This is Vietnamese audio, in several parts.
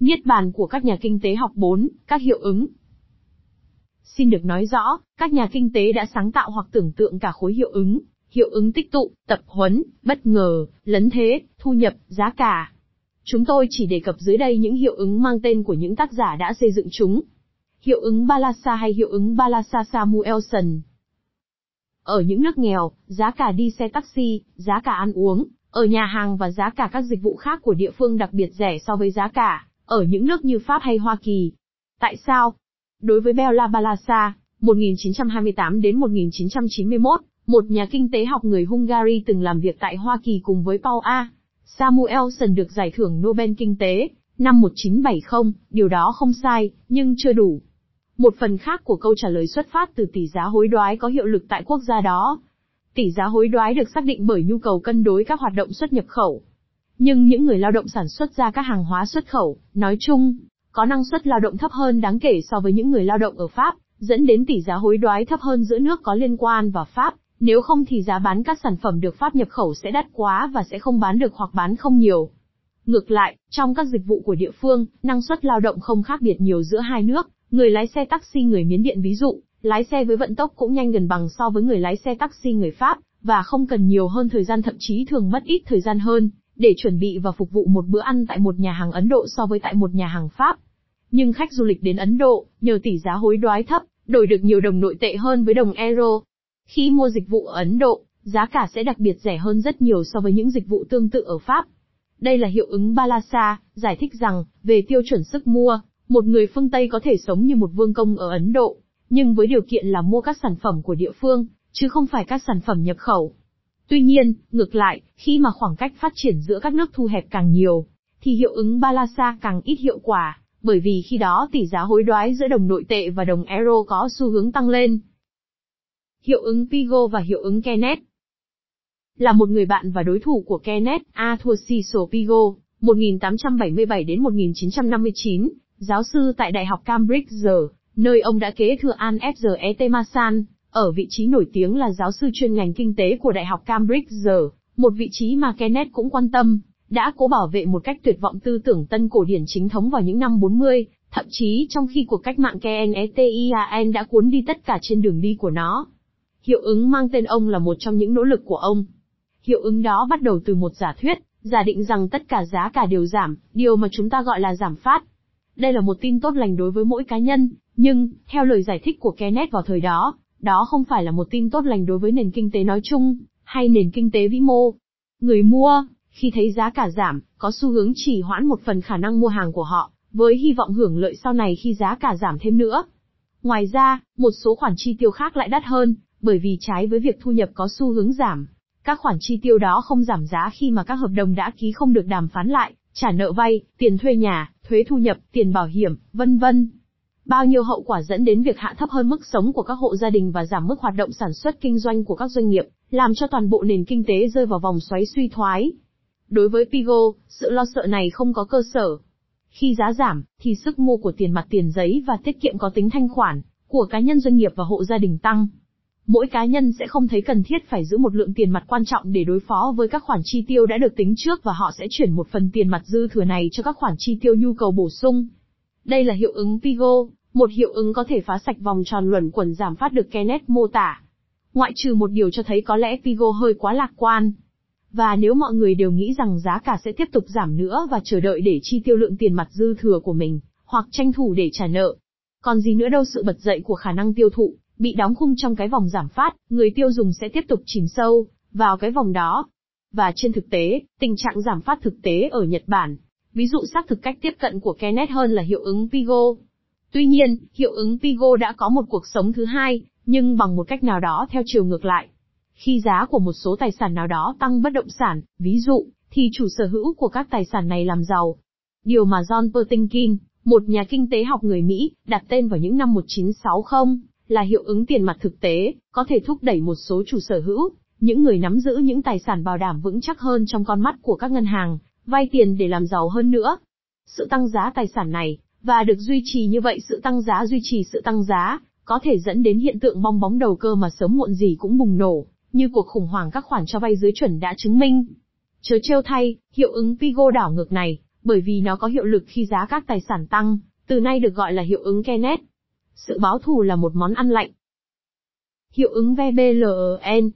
Niết bàn của các nhà kinh tế học 4, các hiệu ứng. Xin được nói rõ, các nhà kinh tế đã sáng tạo hoặc tưởng tượng cả khối hiệu ứng, hiệu ứng tích tụ, tập huấn, bất ngờ, lấn thế, thu nhập, giá cả. Chúng tôi chỉ đề cập dưới đây những hiệu ứng mang tên của những tác giả đã xây dựng chúng. Hiệu ứng Balasa hay hiệu ứng Balasa Samuelson. Ở những nước nghèo, giá cả đi xe taxi, giá cả ăn uống, ở nhà hàng và giá cả các dịch vụ khác của địa phương đặc biệt rẻ so với giá cả ở những nước như Pháp hay Hoa Kỳ. Tại sao? Đối với Bella Balasa, 1928 đến 1991, một nhà kinh tế học người Hungary từng làm việc tại Hoa Kỳ cùng với Paul A. Samuelson được giải thưởng Nobel Kinh tế, năm 1970, điều đó không sai, nhưng chưa đủ. Một phần khác của câu trả lời xuất phát từ tỷ giá hối đoái có hiệu lực tại quốc gia đó. Tỷ giá hối đoái được xác định bởi nhu cầu cân đối các hoạt động xuất nhập khẩu. Nhưng những người lao động sản xuất ra các hàng hóa xuất khẩu, nói chung, có năng suất lao động thấp hơn đáng kể so với những người lao động ở Pháp, dẫn đến tỷ giá hối đoái thấp hơn giữa nước có liên quan và Pháp, nếu không thì giá bán các sản phẩm được Pháp nhập khẩu sẽ đắt quá và sẽ không bán được hoặc bán không nhiều. Ngược lại, trong các dịch vụ của địa phương, năng suất lao động không khác biệt nhiều giữa hai nước, người lái xe taxi người Miến Điện ví dụ, lái xe với vận tốc cũng nhanh gần bằng so với người lái xe taxi người Pháp, và không cần nhiều hơn thời gian thậm chí thường mất ít thời gian hơn, để chuẩn bị và phục vụ một bữa ăn tại một nhà hàng Ấn Độ so với tại một nhà hàng Pháp. Nhưng khách du lịch đến Ấn Độ, nhờ tỷ giá hối đoái thấp, đổi được nhiều đồng nội tệ hơn với đồng euro. Khi mua dịch vụ ở Ấn Độ, giá cả sẽ đặc biệt rẻ hơn rất nhiều so với những dịch vụ tương tự ở Pháp. Đây là hiệu ứng Balasa, giải thích rằng, về tiêu chuẩn sức mua, một người phương Tây có thể sống như một vương công ở Ấn Độ, nhưng với điều kiện là mua các sản phẩm của địa phương, chứ không phải các sản phẩm nhập khẩu. Tuy nhiên, ngược lại, khi mà khoảng cách phát triển giữa các nước thu hẹp càng nhiều, thì hiệu ứng Balasa càng ít hiệu quả, bởi vì khi đó tỷ giá hối đoái giữa đồng nội tệ và đồng euro có xu hướng tăng lên. Hiệu ứng Pigo và hiệu ứng Kenneth Là một người bạn và đối thủ của Kenneth, Arthur Cecil Pigo, 1877 đến 1959, giáo sư tại Đại học Cambridge, nơi ông đã kế thừa An F. E. Masan, ở vị trí nổi tiếng là giáo sư chuyên ngành kinh tế của Đại học Cambridge, một vị trí mà Kenneth cũng quan tâm, đã cố bảo vệ một cách tuyệt vọng tư tưởng tân cổ điển chính thống vào những năm 40, thậm chí trong khi cuộc cách mạng KNETIAN đã cuốn đi tất cả trên đường đi của nó. Hiệu ứng mang tên ông là một trong những nỗ lực của ông. Hiệu ứng đó bắt đầu từ một giả thuyết, giả định rằng tất cả giá cả đều giảm, điều mà chúng ta gọi là giảm phát. Đây là một tin tốt lành đối với mỗi cá nhân, nhưng, theo lời giải thích của Kenneth vào thời đó, đó không phải là một tin tốt lành đối với nền kinh tế nói chung, hay nền kinh tế vĩ mô. Người mua, khi thấy giá cả giảm, có xu hướng chỉ hoãn một phần khả năng mua hàng của họ, với hy vọng hưởng lợi sau này khi giá cả giảm thêm nữa. Ngoài ra, một số khoản chi tiêu khác lại đắt hơn, bởi vì trái với việc thu nhập có xu hướng giảm. Các khoản chi tiêu đó không giảm giá khi mà các hợp đồng đã ký không được đàm phán lại, trả nợ vay, tiền thuê nhà, thuế thu nhập, tiền bảo hiểm, vân vân. Bao nhiêu hậu quả dẫn đến việc hạ thấp hơn mức sống của các hộ gia đình và giảm mức hoạt động sản xuất kinh doanh của các doanh nghiệp, làm cho toàn bộ nền kinh tế rơi vào vòng xoáy suy thoái. Đối với Pigo, sự lo sợ này không có cơ sở. Khi giá giảm, thì sức mua của tiền mặt tiền giấy và tiết kiệm có tính thanh khoản, của cá nhân doanh nghiệp và hộ gia đình tăng. Mỗi cá nhân sẽ không thấy cần thiết phải giữ một lượng tiền mặt quan trọng để đối phó với các khoản chi tiêu đã được tính trước và họ sẽ chuyển một phần tiền mặt dư thừa này cho các khoản chi tiêu nhu cầu bổ sung. Đây là hiệu ứng Pigo, một hiệu ứng có thể phá sạch vòng tròn luẩn quẩn giảm phát được Kenneth mô tả. Ngoại trừ một điều cho thấy có lẽ Pigo hơi quá lạc quan. Và nếu mọi người đều nghĩ rằng giá cả sẽ tiếp tục giảm nữa và chờ đợi để chi tiêu lượng tiền mặt dư thừa của mình, hoặc tranh thủ để trả nợ. Còn gì nữa đâu sự bật dậy của khả năng tiêu thụ, bị đóng khung trong cái vòng giảm phát, người tiêu dùng sẽ tiếp tục chìm sâu vào cái vòng đó. Và trên thực tế, tình trạng giảm phát thực tế ở Nhật Bản, ví dụ xác thực cách tiếp cận của Kenneth hơn là hiệu ứng Pigo. Tuy nhiên, hiệu ứng Pigo đã có một cuộc sống thứ hai, nhưng bằng một cách nào đó theo chiều ngược lại. Khi giá của một số tài sản nào đó tăng bất động sản, ví dụ, thì chủ sở hữu của các tài sản này làm giàu. Điều mà John Pertinkin, một nhà kinh tế học người Mỹ, đặt tên vào những năm 1960, là hiệu ứng tiền mặt thực tế, có thể thúc đẩy một số chủ sở hữu, những người nắm giữ những tài sản bảo đảm vững chắc hơn trong con mắt của các ngân hàng, vay tiền để làm giàu hơn nữa. Sự tăng giá tài sản này, và được duy trì như vậy sự tăng giá duy trì sự tăng giá, có thể dẫn đến hiện tượng bong bóng đầu cơ mà sớm muộn gì cũng bùng nổ, như cuộc khủng hoảng các khoản cho vay dưới chuẩn đã chứng minh. Chớ trêu thay, hiệu ứng Pigo đảo ngược này, bởi vì nó có hiệu lực khi giá các tài sản tăng, từ nay được gọi là hiệu ứng Kenneth. Sự báo thù là một món ăn lạnh. Hiệu ứng VBLN, VBLEN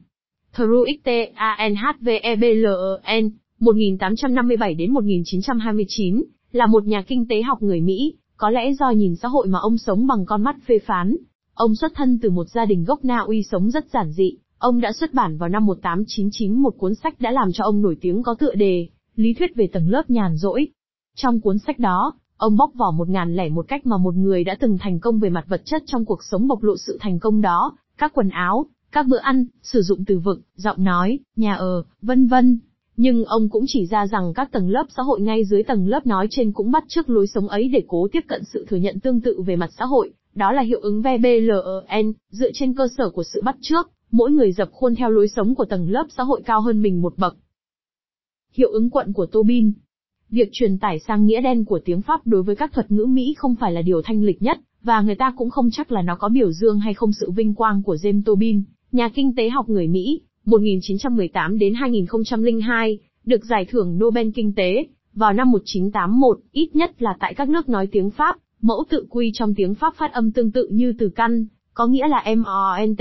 TRUXTANHVEBLEN 1857 đến 1929 là một nhà kinh tế học người Mỹ, có lẽ do nhìn xã hội mà ông sống bằng con mắt phê phán. Ông xuất thân từ một gia đình gốc Na Uy sống rất giản dị, ông đã xuất bản vào năm 1899 một cuốn sách đã làm cho ông nổi tiếng có tựa đề, Lý thuyết về tầng lớp nhàn rỗi. Trong cuốn sách đó, ông bóc vỏ một ngàn lẻ một cách mà một người đã từng thành công về mặt vật chất trong cuộc sống bộc lộ sự thành công đó, các quần áo, các bữa ăn, sử dụng từ vựng, giọng nói, nhà ở, vân vân. Nhưng ông cũng chỉ ra rằng các tầng lớp xã hội ngay dưới tầng lớp nói trên cũng bắt chước lối sống ấy để cố tiếp cận sự thừa nhận tương tự về mặt xã hội, đó là hiệu ứng VBLN dựa trên cơ sở của sự bắt chước, mỗi người dập khuôn theo lối sống của tầng lớp xã hội cao hơn mình một bậc. Hiệu ứng quận của Tobin. Việc truyền tải sang nghĩa đen của tiếng Pháp đối với các thuật ngữ Mỹ không phải là điều thanh lịch nhất, và người ta cũng không chắc là nó có biểu dương hay không sự vinh quang của James Tobin, nhà kinh tế học người Mỹ, 1918 đến 2002, được giải thưởng Nobel Kinh tế, vào năm 1981, ít nhất là tại các nước nói tiếng Pháp, mẫu tự quy trong tiếng Pháp phát âm tương tự như từ căn, có nghĩa là MONT,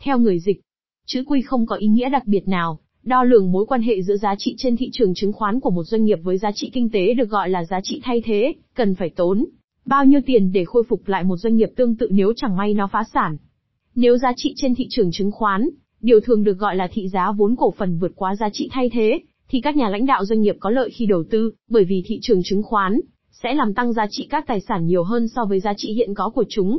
theo người dịch. Chữ quy không có ý nghĩa đặc biệt nào, đo lường mối quan hệ giữa giá trị trên thị trường chứng khoán của một doanh nghiệp với giá trị kinh tế được gọi là giá trị thay thế, cần phải tốn bao nhiêu tiền để khôi phục lại một doanh nghiệp tương tự nếu chẳng may nó phá sản. Nếu giá trị trên thị trường chứng khoán, điều thường được gọi là thị giá vốn cổ phần vượt quá giá trị thay thế, thì các nhà lãnh đạo doanh nghiệp có lợi khi đầu tư, bởi vì thị trường chứng khoán sẽ làm tăng giá trị các tài sản nhiều hơn so với giá trị hiện có của chúng.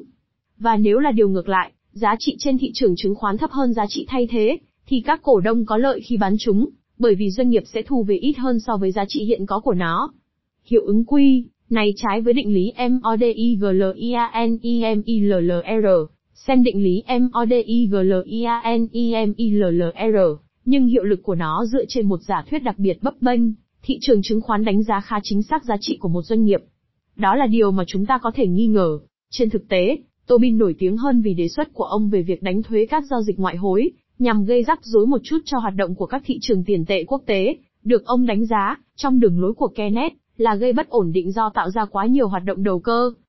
Và nếu là điều ngược lại, giá trị trên thị trường chứng khoán thấp hơn giá trị thay thế, thì các cổ đông có lợi khi bán chúng, bởi vì doanh nghiệp sẽ thu về ít hơn so với giá trị hiện có của nó. Hiệu ứng quy, này trái với định lý MODIGLIANIMILLR xem định lý MODIGLIANIMILLR, nhưng hiệu lực của nó dựa trên một giả thuyết đặc biệt bấp bênh, thị trường chứng khoán đánh giá khá chính xác giá trị của một doanh nghiệp. Đó là điều mà chúng ta có thể nghi ngờ. Trên thực tế, Tobin nổi tiếng hơn vì đề xuất của ông về việc đánh thuế các giao dịch ngoại hối, nhằm gây rắc rối một chút cho hoạt động của các thị trường tiền tệ quốc tế, được ông đánh giá, trong đường lối của Kenneth, là gây bất ổn định do tạo ra quá nhiều hoạt động đầu cơ,